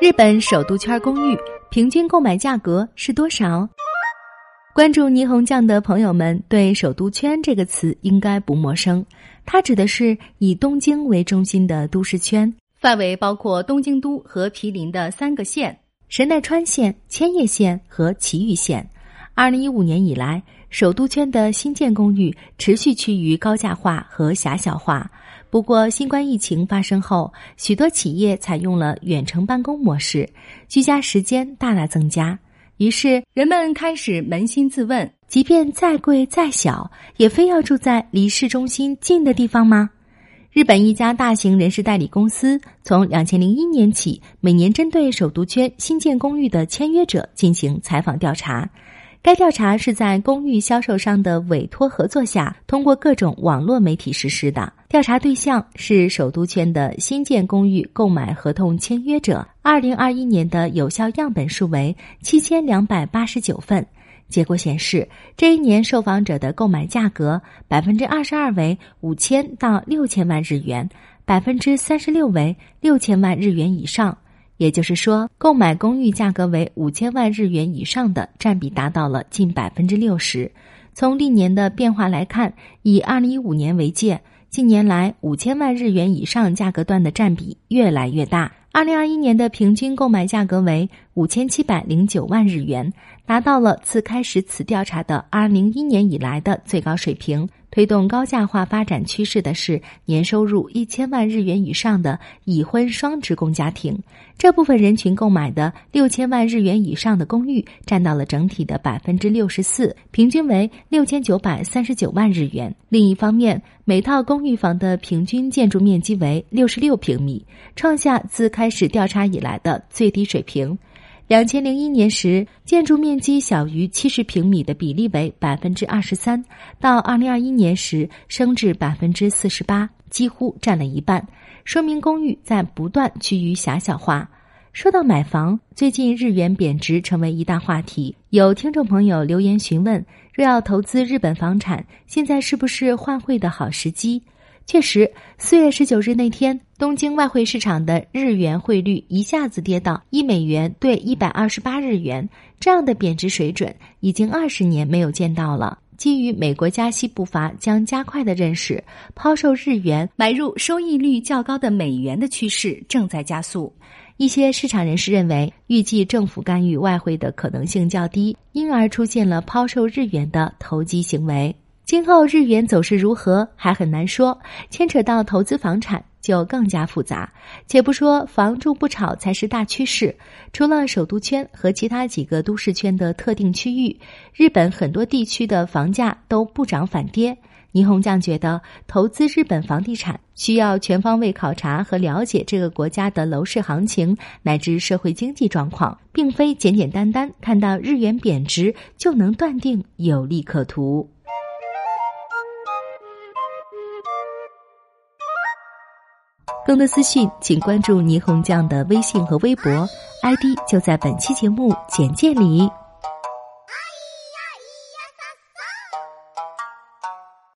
日本首都圈公寓平均购买价格是多少？关注霓虹酱的朋友们对“首都圈”这个词应该不陌生，它指的是以东京为中心的都市圈，范围包括东京都和毗邻的三个县：神奈川县、千叶县和埼玉县。二零一五年以来，首都圈的新建公寓持续趋于高价化和狭小化。不过，新冠疫情发生后，许多企业采用了远程办公模式，居家时间大大增加。于是，人们开始扪心自问：即便再贵再小，也非要住在离市中心近的地方吗？日本一家大型人事代理公司从两千零一年起，每年针对首都圈新建公寓的签约者进行采访调查。该调查是在公寓销售商的委托合作下，通过各种网络媒体实施的。调查对象是首都圈的新建公寓购买合同签约者。二零二一年的有效样本数为七千两百八十九份。结果显示，这一年受访者的购买价格百分之二十二为五千到六千万日元，百分之三十六为六千万日元以上。也就是说，购买公寓价格为五千万日元以上的占比达到了近百分之六十。从历年的变化来看，以二零一五年为界，近年来五千万日元以上价格段的占比越来越大。二零二一年的平均购买价格为五千七百零九万日元，达到了自开始此调查的二零一年以来的最高水平。推动高价化发展趋势的是年收入一千万日元以上的已婚双职工家庭，这部分人群购买的六千万日元以上的公寓占到了整体的百分之六十四，平均为六千九百三十九万日元。另一方面，每套公寓房的平均建筑面积为六十六平米，创下自开始调查以来的最低水平。两千零一年时，建筑面积小于七十平米的比例为百分之二十三，到二零二一年时升至百分之四十八，几乎占了一半，说明公寓在不断趋于狭小化。说到买房，最近日元贬值成为一大话题，有听众朋友留言询问：若要投资日本房产，现在是不是换汇的好时机？确实，四月十九日那天，东京外汇市场的日元汇率一下子跌到一美元兑一百二十八日元，这样的贬值水准已经二十年没有见到了。基于美国加息步伐将加快的认识，抛售日元买入收益率较高的美元的趋势正在加速。一些市场人士认为，预计政府干预外汇的可能性较低，因而出现了抛售日元的投机行为。今后日元走势如何还很难说，牵扯到投资房产就更加复杂。且不说房住不炒才是大趋势，除了首都圈和其他几个都市圈的特定区域，日本很多地区的房价都不涨反跌。倪虹将觉得，投资日本房地产需要全方位考察和了解这个国家的楼市行情乃至社会经济状况，并非简简单单看到日元贬值就能断定有利可图。更多资讯，请关注霓虹酱的微信和微博，ID 就在本期节目简介里。